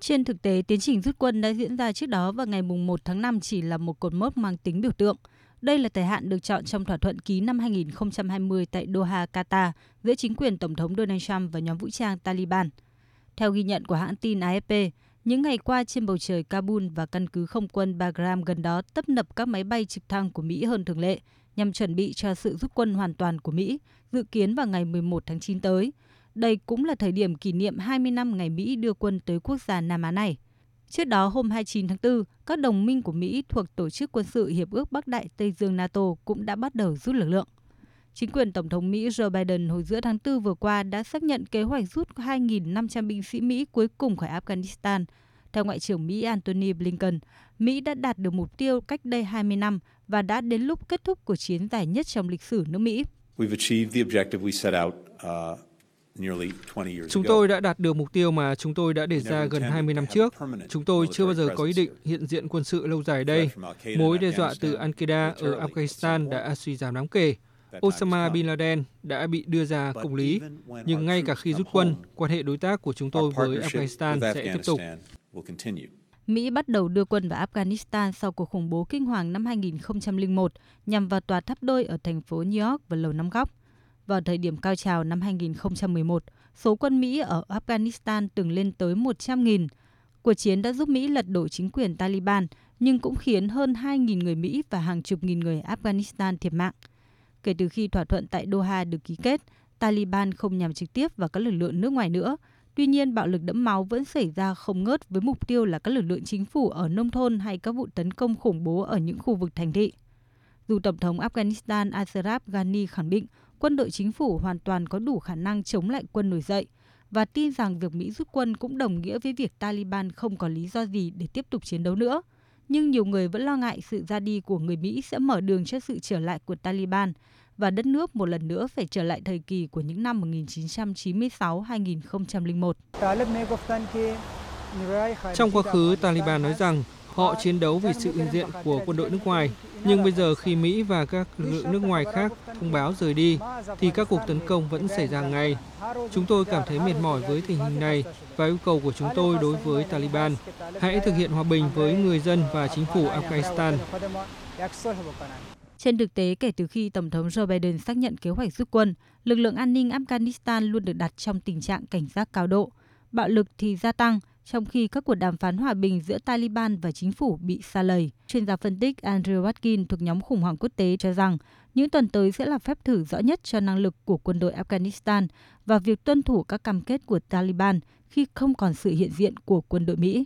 Trên thực tế, tiến trình rút quân đã diễn ra trước đó vào ngày 1 tháng 5 chỉ là một cột mốc mang tính biểu tượng. Đây là thời hạn được chọn trong thỏa thuận ký năm 2020 tại Doha, Qatar giữa chính quyền Tổng thống Donald Trump và nhóm vũ trang Taliban. Theo ghi nhận của hãng tin AFP, những ngày qua trên bầu trời Kabul và căn cứ không quân Bagram gần đó tấp nập các máy bay trực thăng của Mỹ hơn thường lệ nhằm chuẩn bị cho sự rút quân hoàn toàn của Mỹ, dự kiến vào ngày 11 tháng 9 tới. Đây cũng là thời điểm kỷ niệm 20 năm ngày Mỹ đưa quân tới quốc gia Nam Á này. Trước đó, hôm 29 tháng 4, các đồng minh của Mỹ thuộc Tổ chức Quân sự Hiệp ước Bắc Đại Tây Dương NATO cũng đã bắt đầu rút lực lượng. Chính quyền Tổng thống Mỹ Joe Biden hồi giữa tháng 4 vừa qua đã xác nhận kế hoạch rút 2.500 binh sĩ Mỹ cuối cùng khỏi Afghanistan. Theo Ngoại trưởng Mỹ Antony Blinken, Mỹ đã đạt được mục tiêu cách đây 20 năm và đã đến lúc kết thúc cuộc chiến dài nhất trong lịch sử nước Mỹ. Chúng tôi đã đạt được mục tiêu mà chúng tôi đã đề ra gần 20 năm trước. Chúng tôi chưa bao giờ có ý định hiện diện quân sự lâu dài đây. Mối đe dọa từ Al-Qaeda ở Afghanistan đã suy giảm đáng kể. Osama Bin Laden đã bị đưa ra công lý, nhưng ngay cả khi rút quân, quan hệ đối tác của chúng tôi với Afghanistan sẽ tiếp tục. Mỹ bắt đầu đưa quân vào Afghanistan sau cuộc khủng bố kinh hoàng năm 2001 nhằm vào tòa tháp đôi ở thành phố New York và Lầu Năm Góc. Vào thời điểm cao trào năm 2011, số quân Mỹ ở Afghanistan từng lên tới 100.000. Cuộc chiến đã giúp Mỹ lật đổ chính quyền Taliban, nhưng cũng khiến hơn 2.000 người Mỹ và hàng chục nghìn người Afghanistan thiệt mạng. Kể từ khi thỏa thuận tại Doha được ký kết, Taliban không nhằm trực tiếp vào các lực lượng nước ngoài nữa. Tuy nhiên, bạo lực đẫm máu vẫn xảy ra không ngớt với mục tiêu là các lực lượng chính phủ ở nông thôn hay các vụ tấn công khủng bố ở những khu vực thành thị. Dù Tổng thống Afghanistan Ashraf Ghani khẳng định quân đội chính phủ hoàn toàn có đủ khả năng chống lại quân nổi dậy và tin rằng việc Mỹ rút quân cũng đồng nghĩa với việc Taliban không có lý do gì để tiếp tục chiến đấu nữa. Nhưng nhiều người vẫn lo ngại sự ra đi của người Mỹ sẽ mở đường cho sự trở lại của Taliban và đất nước một lần nữa phải trở lại thời kỳ của những năm 1996-2001. Trong quá khứ, Taliban nói rằng họ chiến đấu vì sự hiện diện của quân đội nước ngoài nhưng bây giờ khi Mỹ và các lực lượng nước ngoài khác thông báo rời đi, thì các cuộc tấn công vẫn xảy ra ngay. Chúng tôi cảm thấy mệt mỏi với tình hình này và yêu cầu của chúng tôi đối với Taliban. Hãy thực hiện hòa bình với người dân và chính phủ Afghanistan. Trên thực tế, kể từ khi Tổng thống Joe Biden xác nhận kế hoạch rút quân, lực lượng an ninh Afghanistan luôn được đặt trong tình trạng cảnh giác cao độ. Bạo lực thì gia tăng, trong khi các cuộc đàm phán hòa bình giữa Taliban và chính phủ bị xa lầy. Chuyên gia phân tích Andrew Watkin thuộc nhóm khủng hoảng quốc tế cho rằng những tuần tới sẽ là phép thử rõ nhất cho năng lực của quân đội Afghanistan và việc tuân thủ các cam kết của Taliban khi không còn sự hiện diện của quân đội Mỹ.